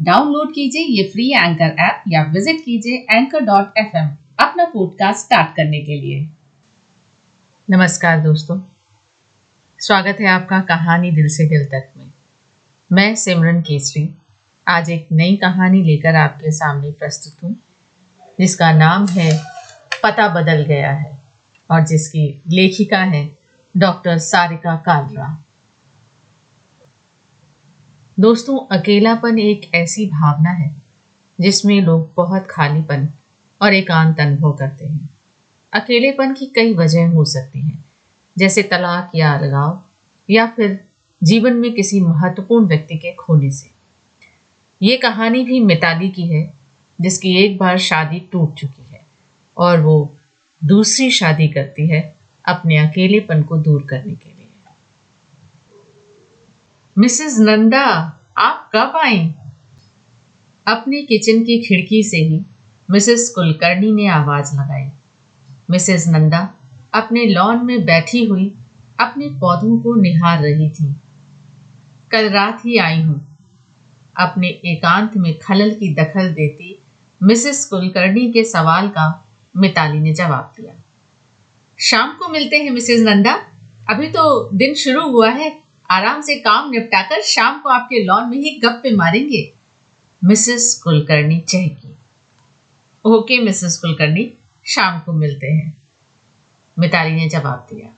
Download कीजिए ये free anchor app या विज़िट कीजिए एंकर डॉट एफ़ अपना पॉडकास्ट स्टार्ट करने के लिए। नमस्कार दोस्तों। स्वागत है आपका कहानी दिल से दिल तक में। मैं सिमरन केसरी। आज एक नई कहानी लेकर आपके सामने प्रस्तुत हूँ, जिसका नाम है पता बदल गया है और जिसकी लेखिका है डॉक्टर सारिका कालरा दोस्तों, अकेलापन एक ऐसी भावना है, जिसमें लोग बहुत खालीपन और एकांत अनुभव करते हैं। अकेलेपन की कई वजह हो सकती हैं, जैसे तलाक या अलगाव, या फिर जीवन में किसी महत्वपूर्ण व्यक्ति के खोने से। ये कहानी भी मिताली की है, जिसकी एक बार शादी टूट चुकी है, और वो दूसरी शादी करती है अपने अकेलेपन को दूर करने के लिए। मिसेस नंदा, आप कब आई? अपनी किचन की खिड़की से ही मिसेस कुलकर्णी ने आवाज़ लगाई। मिसेस नंदा अपने लॉन में बैठी हुई अपने पौधों को निहार रही थी। कल रात ही आई हूँ। अपने एकांत में खलल की दखल देती मिसेस कुलकर्णी के सवाल का मिताली ने जवाब दिया। शाम को मिलते हैं, मिसेस नंदा। अभी तो दिन शुरू हुआ है। आराम से काम निपटाकर शाम को आपके लॉन में ही गप्पे मारेंगे। मिसेस कुलकर्णी चहकी। ओके, मिसेस कुलकर्णी, शाम को मिलते हैं। मिताली ने जवाब दिया।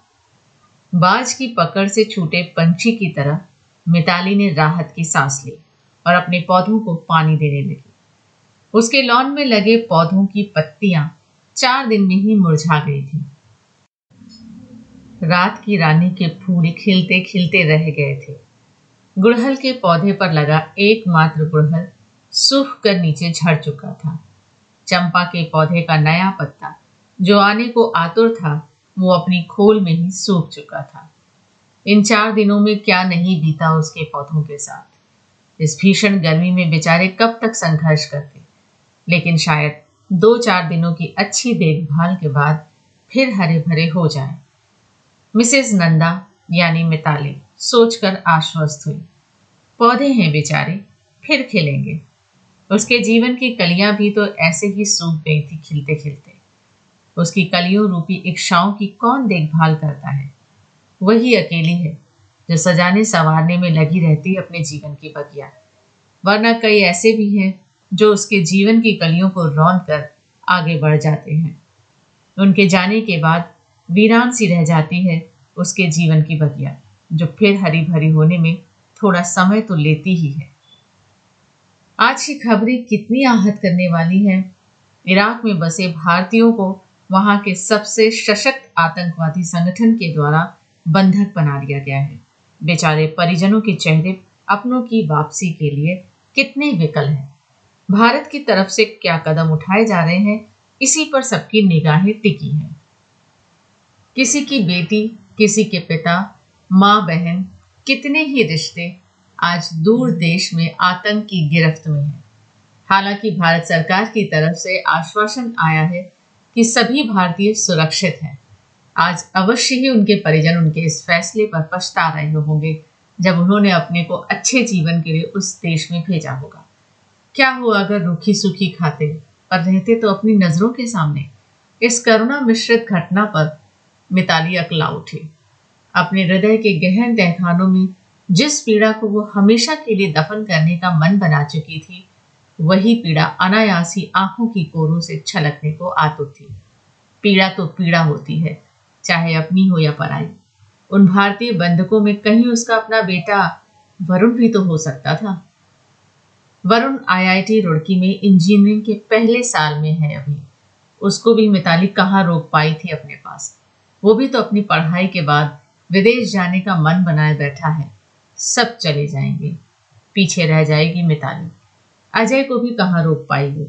बाज की पकड़ से छूटे पंछी की तरह मिताली ने राहत की सांस ली और अपने पौधों को पानी देने लगी। उसके लॉन में लगे पौधों की पत्तियाँ चार दिन में ही मुरझा गई थी। रात की रानी के फूल खिलते खिलते रह गए थे। गुड़हल के पौधे पर लगा एकमात्र गुड़हल सूख कर नीचे झड़ चुका था। चंपा के पौधे का नया पत्ता जो आने को आतुर था, वो अपनी खोल में ही सूख चुका था। इन चार दिनों में क्या नहीं बीता उसके पौधों के साथ। इस भीषण गर्मी में बेचारे कब तक संघर्ष करते। लेकिन शायद दो चार दिनों की अच्छी देखभाल के बाद फिर हरे भरे हो जाए। मिसेस नंदा यानी मिताली सोचकर आश्वस्त हुई। पौधे हैं बेचारे, फिर खिलेंगे। उसके जीवन की कलियाँ भी तो ऐसे ही सूख गई थी खिलते खिलते उसकी कलियों रूपी इच्छाओं की कौन देखभाल करता है? वही अकेली है, जो सजाने संवारने में लगी रहती है अपने जीवन की बगिया। वरना कई ऐसे भी हैं, जो उसके जीवन की कलियों को रौंद कर आगे बढ़ जाते हैं। उनके जाने के बाद वीरान सी रह जाती है उसके जीवन की बगिया, जो फिर हरी भरी होने में थोड़ा समय तो लेती ही है। आज की खबरें कितनी आहत करने वाली है। इराक में बसे भारतीयों को वहाँ के सबसे सशक्त आतंकवादी संगठन के द्वारा बंधक बना दिया गया है। बेचारे परिजनों के चेहरे अपनों की वापसी के लिए कितने विकल हैं। भारत की तरफ़ से क्या कदम उठाए जा रहे हैं, इसी पर सबकी निगाहें टिकी हैं। किसी की बेटी, किसी के पिता, माँ, बहन, कितने ही रिश्ते आज दूर देश में आतंक की गिरफ्त में हैं। हालाँकि भारत सरकार की तरफ़ से आश्वासन आया है कि सभी भारतीय सुरक्षित हैं। आज अवश्य ही उनके परिजन उनके इस फैसले पर पछता रहे होंगे, जब उन्होंने अपने को अच्छे जीवन के लिए उस देश में भेजा होगा। क्या हुआ अगर रूखी सूखी खाते और रहते तो अपनी नज़रों के सामने? इस करुणा मिश्रित घटना पर मिताली अकला उठी। अपने हृदय के गहन तहखानों में जिस पीड़ा को वो हमेशा के लिए दफन करने का मन बना चुकी थी, वही पीड़ा अनायासी आँखों की कोरों से छलकने को आतुर थी। पीड़ा तो पीड़ा होती है, चाहे अपनी हो या पराई। उन भारतीय बंधकों में कहीं उसका अपना बेटा वरुण भी तो हो सकता था। वरुण आईआईटी रुड़की में इंजीनियरिंग के पहले साल में है अभी। उसको भी मिताली कहाँ रोक पाई थी अपने पास? वो भी तो अपनी पढ़ाई के बाद विदेश जाने का मन बनाए बैठा है। सब चले जाएँगे। पीछे रह जाएगी मिताली। अजय को भी कहाँ रोक पाई वो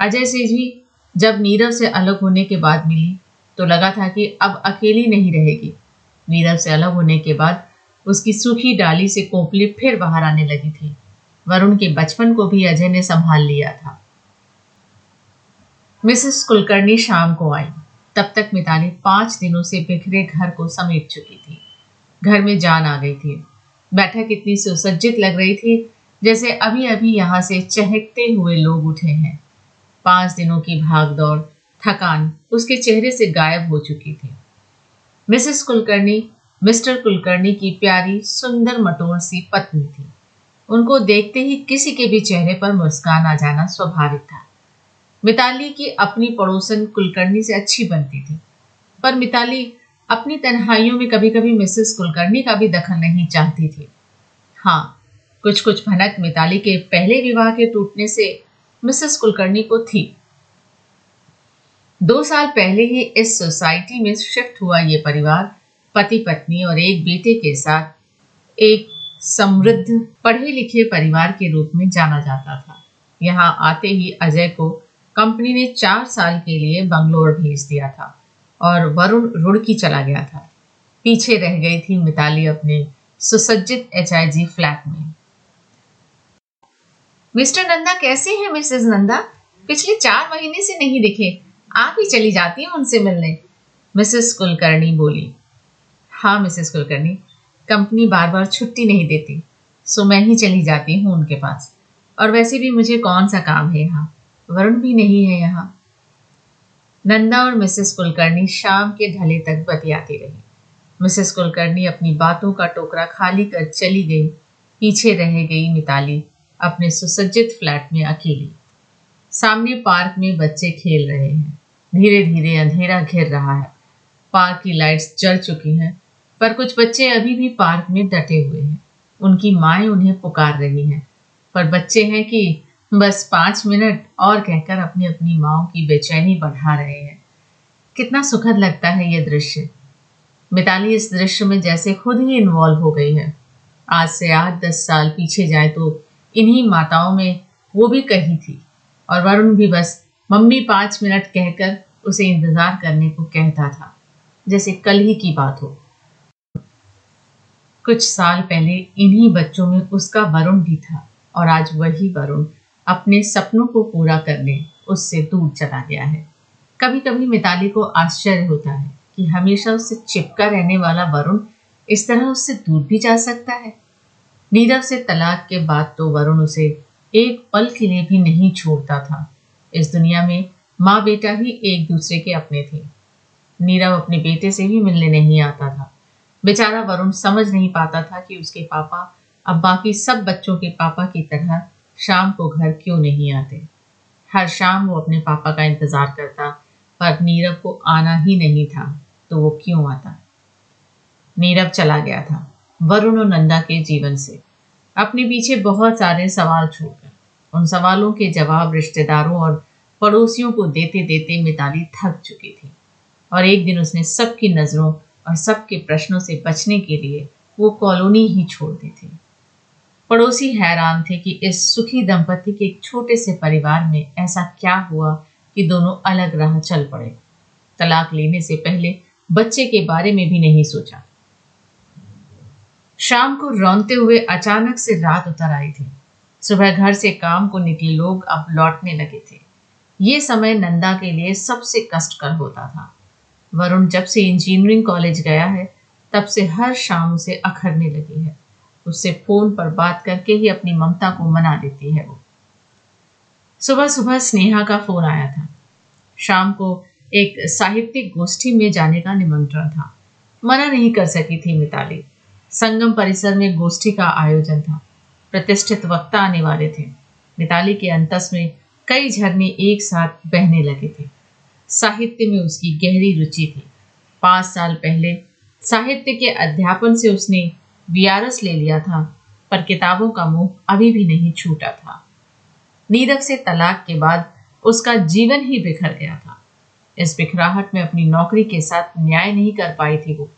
अजय से भी जब नीरव से अलग होने के बाद मिली तो लगा था कि अब अकेली नहीं रहेगी। नीरव से अलग होने के बाद उसकी सूखी डाली से कोपली फिर बाहर आने लगी थी। वरुण के बचपन को भी अजय ने संभाल लिया था। मिसेस कुलकर्णी शाम को आई। तब तक मिताली पाँच दिनों से बिखरे घर को समेट चुकी थी। घर में जान आ गई थी। बैठक इतनी सुसज्जित लग रही थी जैसे अभी अभी यहाँ से चहकते हुए लोग उठे हैं। पाँच दिनों की भाग दौड़ थकान उसके चेहरे से गायब हो चुकी थी। मिसेस कुलकर्णी, मिस्टर कुलकर्णी की प्यारी, सुंदर मटोर सी पत्नी थी। उनको देखते ही किसी के भी चेहरे पर मुस्कान आ जाना स्वाभाविक था। मिताली की अपनी पड़ोसन कुलकर्णी से अच्छी बनती थी। पर मिताली अपनी तन्हाइयों में कभी कभी मिसेस कुलकर्णी का भी दखल नहीं चाहती थी। हाँ कुछ कुछ भनक मिताली के पहले विवाह के टूटने से मिसेस कुलकर्णी को थी। दो साल पहले ही इस सोसाइटी में शिफ्ट हुआ ये परिवार पति पत्नी और एक बेटे के साथ एक समृद्ध पढ़े लिखे परिवार के रूप में जाना जाता था। यहाँ आते ही अजय को कंपनी ने चार साल के लिए बंगलोर भेज दिया था और वरुण रुड़की चला गया था। पीछे रह गई थी मिताली अपने सुसज्जित एचआईजी फ्लैट में। मिस्टर नंदा कैसे हैं, मिसेस नंदा? पिछले चार महीने से नहीं दिखे। आप ही चली जाती हैं उनसे मिलने। मिसेस कुलकर्णी बोली। हाँ मिसेस कुलकर्णी, कंपनी बार बार छुट्टी नहीं देती, सो मैं ही चली जाती हूँ उनके पास। और वैसे भी मुझे कौन सा काम है यहाँ? वरुण भी नहीं है यहाँ। नंदा और मिसेस कुलकर्णी शाम के ढले तक बतियाती रही। मिसेस कुलकर्णी अपनी बातों का टोकरा खाली कर चली गई। पीछे रह गई मिताली, अपने सुसज्जित फ्लैट में अकेली। सामने पार्क में बच्चे खेल रहे हैं। धीरे धीरे अंधेरा घिर रहा है। पार्क की लाइट्स जल चुकी हैं, पर कुछ बच्चे अभी भी पार्क में डटे हुए हैं। उनकी माएँ उन्हें पुकार रही हैं, पर बच्चे हैं कि बस पाँच मिनट और कहकर अपनी अपनी माओ की बेचैनी बढ़ा रहे हैं। कितना सुखद लगता है ये दृश्य। मिताली, इस दृश्य में जैसे खुद ही इन्वॉल्व हो गई है। आज से आठ, दस साल पीछे जाए तो इन्हीं माताओं में वो भी कही थी। और वरुण भी बस मम्मी पाँच मिनट कहकर उसे इंतज़ार करने को कहता था, जैसे कल ही की बात हो। कुछ साल पहले इन्हीं बच्चों में उसका वरुण भी था और आज वही वरुण अपने सपनों को पूरा करने उससे दूर चला गया है। कभी कभी मिताली को आश्चर्य होता है कि हमेशा उससे चिपका रहने वाला वरुण इस तरह उससे दूर भी जा सकता है। नीरव से तलाक के बाद तो वरुण उसे एक पल के लिए भी नहीं छोड़ता था। इस दुनिया में माँ बेटा ही एक दूसरे के अपने थे। नीरव अपने बेटे से भी मिलने नहीं आता था। बेचारा वरुण समझ नहीं पाता था कि उसके पापा अब बाकी सब बच्चों के पापा की तरह शाम को घर क्यों नहीं आते? हर शाम वो अपने पापा का इंतज़ार करता, पर नीरव को आना ही नहीं था तो वो क्यों आता? नीरव चला गया था, वरुण और नंदा के जीवन से। अपने पीछे बहुत सारे सवाल छोड़कर उन सवालों के जवाब रिश्तेदारों और पड़ोसियों को देते देते मिताली थक चुकी थी। और एक दिन उसने सबकी नज़रों और सबके प्रश्नों से बचने के लिए वो कॉलोनी ही छोड़ दी थी। पड़ोसी हैरान थे कि इस सुखी दंपति के एक छोटे से परिवार में ऐसा क्या हुआ कि दोनों अलग राह चल पड़े। तलाक लेने से पहले बच्चे के बारे में भी नहीं सोचा। शाम को रौनते हुए अचानक से रात उतर आई थी। सुबह घर से काम को निकले लोग अब लौटने लगे थे। ये समय नंदा के लिए सबसे कष्टकर होता था। वरुण जब से इंजीनियरिंग कॉलेज गया है, तब से हर शाम उसे अखरने लगी है। उससे फ़ोन पर बात करके ही अपनी ममता को मना लेती है वो। सुबह सुबह स्नेहा का फ़ोन आया था। शाम को एक साहित्यिक गोष्ठी में जाने का निमंत्रण था। मना नहीं कर सकी थी मिताली। संगम परिसर में गोष्ठी का आयोजन था। प्रतिष्ठित वक्ता आने वाले थे। मिताली के अंतस में कई झरने एक साथ बहने लगे थे। साहित्य में उसकी गहरी रुचि थी। पाँच साल पहले साहित्य के अध्यापन से उसने वियारस ले लिया था, पर किताबों का मुँह अभी भी नहीं छूटा था। नीरव से तलाक के बाद उसका जीवन ही बिखर गया था। इस बिखराहट में अपनी नौकरी के साथ न्याय नहीं कर पाई थी वो।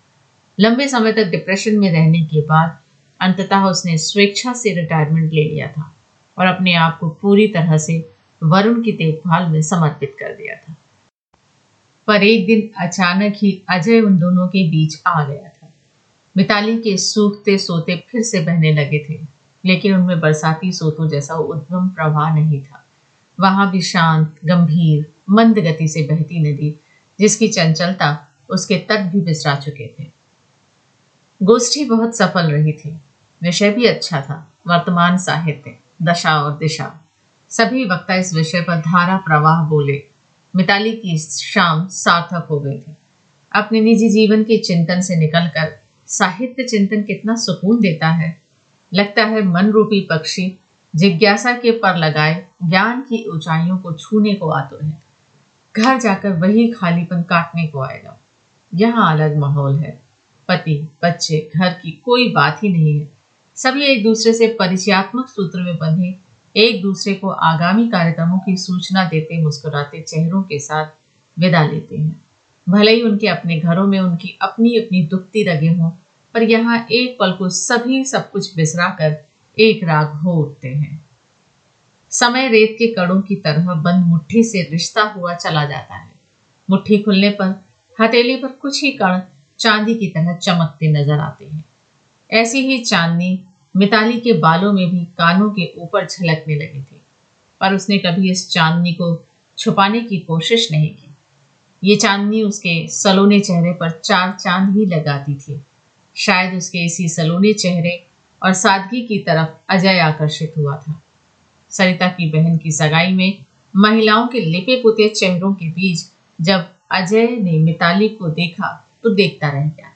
लंबे समय तक डिप्रेशन में रहने के बाद अंततः उसने स्वेच्छा से रिटायरमेंट ले लिया था और अपने आप को पूरी तरह से वरुण की देखभाल में समर्पित कर दिया था। पर एक दिन अचानक ही अजय उन दोनों के बीच आ गया मिताली के सूखते सोते फिर से बहने लगे थे, लेकिन उनमें बरसाती सोतों जैसा उद्गम प्रवाह नहीं था। वहाँ भी शांत, गंभीर, मंद गति से बहती नदी, जिसकी चंचलता उसके तट भी बिसरा चुके थे। गोष्ठी बहुत सफल रही थी। विषय भी अच्छा था, वर्तमान साहित्य, दशा और दिशा। सभी वक्ता इस विषय पर धारा प्रवाह बोले। मिताली की शाम सार्थक हो गई थी। अपने निजी जीवन के चिंतन से निकलकर साहित्य चिंतन कितना सुकून देता है। लगता है मन रूपी पक्षी जिज्ञासा के पर लगाए ज्ञान की ऊंचाइयों को छूने को आतुर है। घर जाकर वही खालीपन काटने को आएगा। यहाँ अलग माहौल है। पति, बच्चे, घर की कोई बात ही नहीं है। सभी एक दूसरे से परिचयात्मक सूत्र में बंधे, एक दूसरे को आगामी कार्यक्रमों की सूचना देते मुस्कुराते चेहरों के साथ विदा लेते हैं। भले ही उनके अपने घरों में उनकी अपनी अपनी दुखती रगे हों, पर यहाँ एक पल को सभी सब कुछ बिसरा कर एक राग हो उठते हैं। समय रेत के कड़ों की तरह बंद मुट्ठी से रिश्ता हुआ चला जाता है। मुट्ठी खुलने पर, हथेली पर कुछ ही कण चांदी की तरह चमकते नज़र आते हैं। ऐसी ही चांदनी मिताली के बालों में भी कानों के ऊपर झलकने लगी थी, पर उसने कभी इस चांदनी को छुपाने की कोशिश नहीं की। ये चांदनी उसके सलोने चेहरे पर चार चाँद ही लगाती थी। शायद उसके इसी सलोने चेहरे और सादगी की तरफ़ अजय आकर्षित हुआ था। सरिता की बहन की सगाई में महिलाओं के लिपे पुते चेहरों के बीच जब अजय ने मिताली को देखा तो देखता रह गया।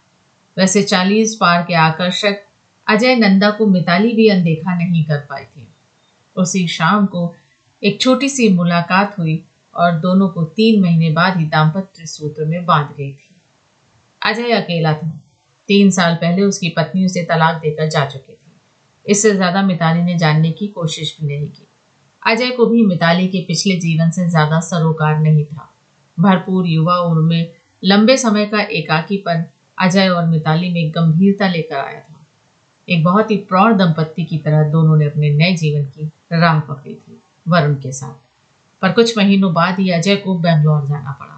वैसे चालीस पार के आकर्षक अजय नंदा को मिताली भी अनदेखा नहीं कर पाई थी। उसी शाम को एक छोटी सी मुलाकात हुई और दोनों को तीन महीने बाद ही दाम्पत्य सूत्र में बाँध गई थी। अजय अकेला था। तीन साल पहले उसकी पत्नी उसे तलाक देकर जा चुकी थी। इससे ज़्यादा मिताली ने जानने की कोशिश भी नहीं की। अजय को भी मिताली के पिछले जीवन से ज़्यादा सरोकार नहीं था। भरपूर युवा उम्र में लंबे समय का एकाकीपन अजय और मिताली में गंभीरता लेकर आया था। एक बहुत ही प्रौढ़ दंपत्ति की तरह दोनों ने अपने नए जीवन की राह पकड़ी थी, वरुण के साथ। पर कुछ महीनों बाद ही अजय को बेंगलोर जाना पड़ा।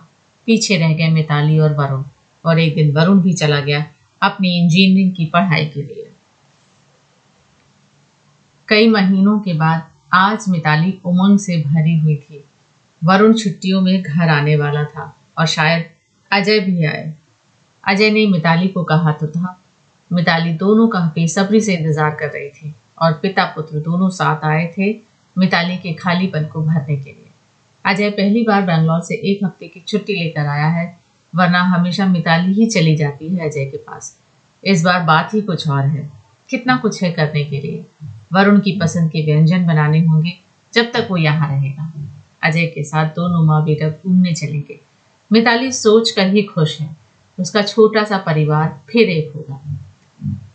पीछे रह गए मिताली और वरुण, और एक दिन वरुण भी चला गया अपनी इंजीनियरिंग की पढ़ाई के लिए। कई महीनों के बाद आज मिताली उमंग से भरी हुई थी। वरुण छुट्टियों में घर आने वाला था और शायद अजय भी आए। अजय ने मिताली को कहा तो था, मिताली दोनों का बेसब्री से इंतज़ार कर रही थी और पिता पुत्र दोनों साथ आए थे मिताली के खालीपन को भरने के लिए। अजय पहली बार बैंगलोर से एक हफ़्ते की छुट्टी लेकर आया है, वरना हमेशा मिताली ही चली जाती है अजय के पास। इस बार बात ही कुछ और है। कितना कुछ है करने के लिए। वरुण की पसंद के व्यंजन बनाने होंगे, जब तक वो यहाँ रहेगा। अजय के साथ दोनों माँ बेटा घूमने चलेंगे। मिताली सोच कर ही खुश है। उसका छोटा सा परिवार फिर एक होगा।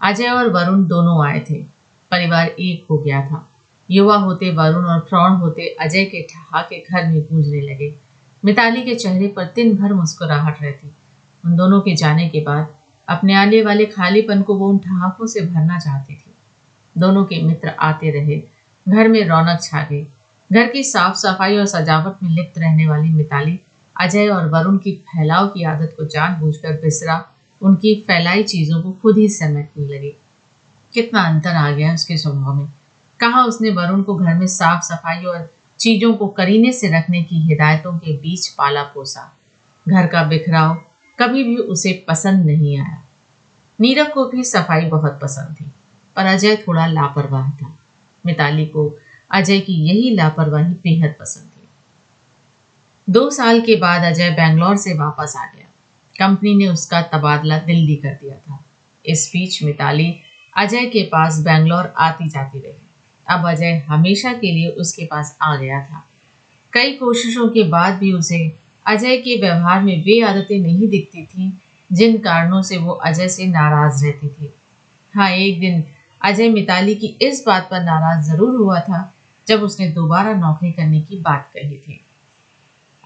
अजय और वरुण दोनों आए थे। परिवार एक हो गया था। युवा होते वरुण और प्रौण होते अजय के ठहाके घर में गूंजने लगे। मिताली के चेहरे पर दिन भर मुस्कुराहट रहती। उन दोनों के जाने के बाद अपने आने वाले खालीपन को वो उन ठहाकों से भरना चाहती थी। दोनों के मित्र आते रहे। घर में रौनक छा गई। घर की साफ़ सफ़ाई और सजावट में लिप्त रहने वाली मिताली, अजय और वरुण की फैलाव की आदत को जानबूझकर बिसरा। उनकी फैलाई चीज़ों को खुद ही समेटने लगी। कितना अंतर आ गया उसके स्वभाव में। कहा उसने वरुण को घर में साफ़ सफ़ाई और चीज़ों को करीने से रखने की हिदायतों के बीच पाला पोसा। घर का बिखराव कभी भी उसे पसंद नहीं आया। नीरव को भी सफ़ाई बहुत पसंद थी, पर अजय थोड़ा लापरवाह था। मिताली को अजय की यही लापरवाही बेहद पसंद थी। दो साल के बाद अजय बैंगलोर से वापस आ गया। कंपनी ने उसका तबादला दिल्ली कर दिया था। इस बीच मिताली अजय के पास बैंगलोर आती जाती रही। अब अजय हमेशा के लिए उसके पास आ गया था। कई कोशिशों के बाद भी उसे अजय के व्यवहार में वे आदतें नहीं दिखती थी, जिन कारणों से वो अजय से नाराज़ रहती थी। हाँ एक दिन अजय मिताली की इस बात पर नाराज़ ज़रूर हुआ था, जब उसने दोबारा नौकरी करने की बात कही थी।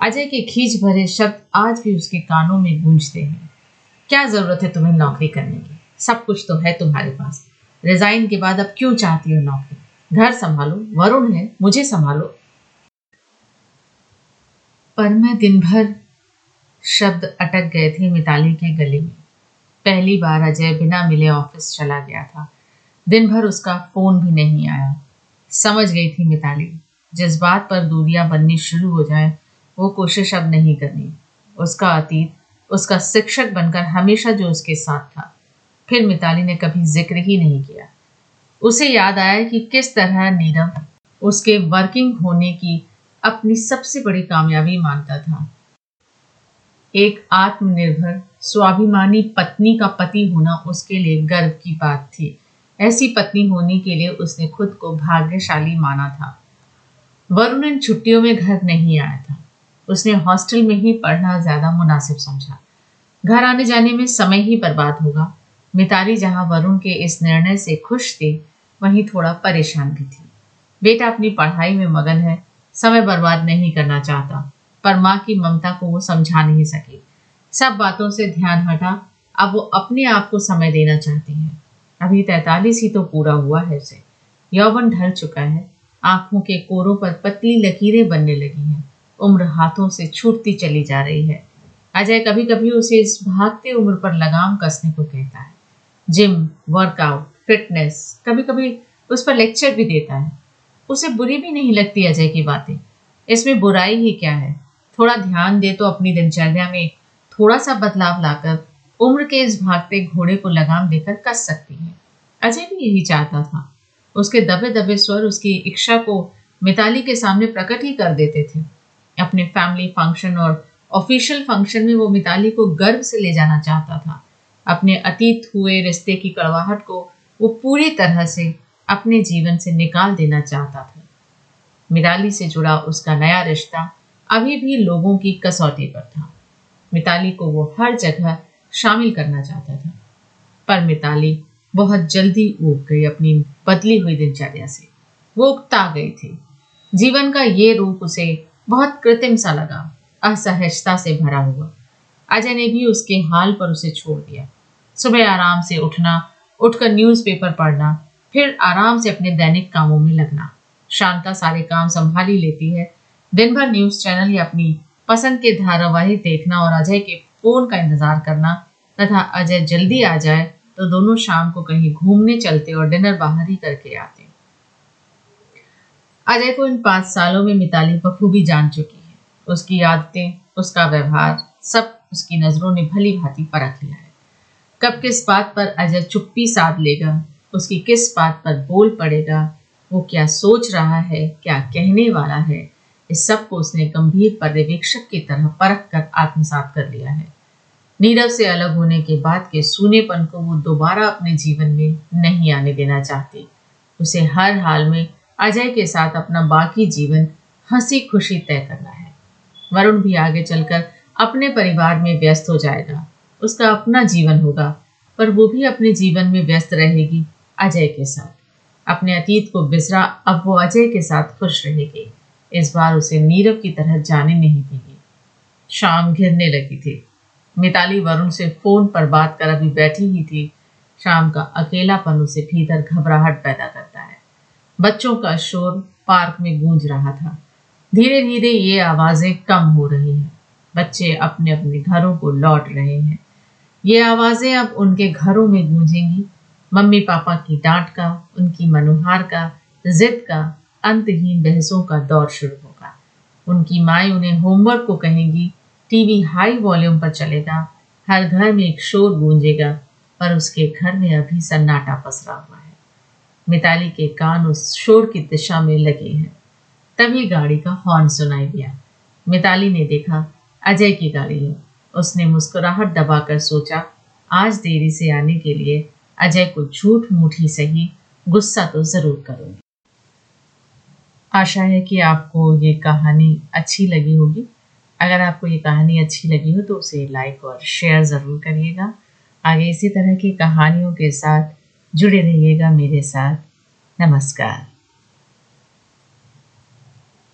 अजय के खींच भरे शब्द आज भी उसके कानों में गूंजते हैं। क्या ज़रूरत है तुम्हें नौकरी करने की? सब कुछ तो है तुम्हारे पास। रिजाइन के बाद अब क्यों चाहती हो नौकरी? घर संभालो, वरुण है, मुझे संभालो। पर मैं दिन भर शब्द अटक गए थे मिताली के गले में। पहली बार अजय बिना मिले ऑफ़िस चला गया था। दिन भर उसका फ़ोन भी नहीं आया। समझ गई थी मिताली, जिस बात पर दूरियाँ बननी शुरू हो जाए, वो कोशिश अब नहीं करनी। उसका अतीत, उसका शिक्षक बनकर हमेशा जो उसके साथ था। फिर मिताली ने कभी ज़िक्र ही नहीं किया। उसे याद आया कि किस तरह नीरव उसके वर्किंग होने की अपनी सबसे बड़ी कामयाबी मानता था। एक आत्मनिर्भर, स्वाभिमानी पत्नी का पति होना उसके लिए गर्व की बात थी। ऐसी पत्नी होने के लिए उसने खुद को भाग्यशाली माना था। वरुण इन छुट्टियों में घर नहीं आया था। उसने हॉस्टल में ही पढ़ना ज़्यादा मुनासिब समझा। घर आने जाने में समय ही बर्बाद होगा। मिताली जहाँ वरुण के इस निर्णय से खुश थी वहीं थोड़ा परेशान भी थी। बेटा अपनी पढ़ाई में मगन है, समय बर्बाद नहीं करना चाहता, पर माँ की ममता को वो समझा नहीं सकी। सब बातों से ध्यान हटा, अब वो अपने आप को समय देना चाहती है। अभी तैतालीस ही तो पूरा हुआ है उसे। यौवन ढल चुका है, आँखों के कोरों पर पतली लकीरें बनने लगी हैं। उम्र हाथों से छूटती चली जा रही है। अजय कभी कभी उसे इस भागते उम्र पर लगाम कसने को कहता है। जिम, वर्कआउट फिटनेस कभी कभी उस पर लेक्चर भी देता है। उसे बुरी भी नहीं लगती अजय की बातें। इसमें बुराई ही क्या है? थोड़ा ध्यान दे तो अपनी दिनचर्या में थोड़ा सा बदलाव लाकर उम्र के इस भागते घोड़े को लगाम देकर कस सकती है। अजय भी यही चाहता था। उसके दबे दबे स्वर उसकी इच्छा को मिताली के सामने प्रकट ही कर देते थे। अपने फैमिली फ़ंक्शन और ऑफिशियल फ़ंक्शन में वो मिताली को गर्व से ले जाना चाहता था। अपने अतीत हुए रिश्ते की कड़वाहट को वो पूरी तरह से अपने जीवन से निकाल देना चाहता था। मिताली से जुड़ा उसका नया रिश्ता अभी भी लोगों की कसौटी पर था। मिताली को वो हर जगह शामिल करना चाहता था। पर मिताली बहुत जल्दी उग गई अपनी बदली हुई दिनचर्या से। वो उगता गई थी। जीवन का ये रूप उसे बहुत कृत्रिम सा लगा असहजता से भरा हुआ। अजय ने भी उसके हाल पर उसे छोड़ दिया। सुबह आराम से उठना उठकर न्यूज़पेपर पढ़ना, फिर आराम से अपने दैनिक कामों में लगना। शांता सारे काम संभाली लेती है। दिन भर न्यूज़ चैनल या अपनी पसंद के धारावाहिक देखना और अजय के फ़ोन का इंतज़ार करना, तथा अजय जल्दी आ जाए तो दोनों शाम को कहीं घूमने चलते और डिनर बाहर ही करके आते। अजय को इन पाँच सालों में मिताली बखूबी जान चुकी है। उसकी आदतें, उसका व्यवहार, सब उसकी नज़रों ने भली भांति परख लिया है। कब किस बात पर अजय चुप्पी साध लेगा? उसकी किस बात पर बोल पड़ेगा? वो क्या सोच रहा है? क्या कहने वाला है? इस सबको उसने गंभीर पर्यवेक्षक की तरह परख कर आत्मसात कर लिया है। नीरव से अलग होने के बाद के सूनेपन को वो दोबारा अपने जीवन में नहीं आने देना चाहती। उसे हर हाल में अजय के साथ अपना बाकी जीवन हँसी खुशी तय करना है। वरुण भी आगे चलकर अपने परिवार में व्यस्त हो जाएगा। उसका अपना जीवन होगा, पर वो भी अपने जीवन में व्यस्त रहेगी, अजय के साथ। अपने अतीत को बिसरा, अब वो अजय के साथ खुश रहेगी। इस बार उसे नीरव की तरह जाने नहीं देगी। शाम घिरने लगी थी। मिताली वरुण से फ़ोन पर बात कर अभी बैठी ही थी। शाम का अकेलापन उसे भीतर घबराहट पैदा करता है। बच्चों का शोर पार्क में गूंज रहा था। धीरे धीरे ये आवाज़ें कम हो रही हैं। बच्चे अपने अपने घरों को लौट रहे हैं। ये आवाज़ें अब उनके घरों में गूंजेंगी। मम्मी पापा की डांट का, उनकी मनोहार का, जिद का, अंतहीन बहसों का दौर शुरू होगा। उनकी माए उन्हें होमवर्क को कहेगी, टीवी हाई वॉल्यूम पर चलेगा, हर घर में एक शोर गूंजेगा पर उसके घर में अभी सन्नाटा पसरा हुआ है। मिताली के कान उस शोर की दिशा में लगे हैं। तभी गाड़ी का हॉर्न सुनाई दिया। मिताली ने देखा, अजय की गाड़ी है। उसने मुस्कुराहट दबाकर सोचा, आज देरी से आने के लिए अजय को झूठ मूठ ही सही गुस्सा तो ज़रूर करूँगी। आशा है कि आपको ये कहानी अच्छी लगी होगी। अगर आपको ये कहानी अच्छी लगी हो तो उसे लाइक और शेयर ज़रूर करिएगा। आगे इसी तरह की कहानियों के साथ जुड़े रहिएगा मेरे साथ। नमस्कार।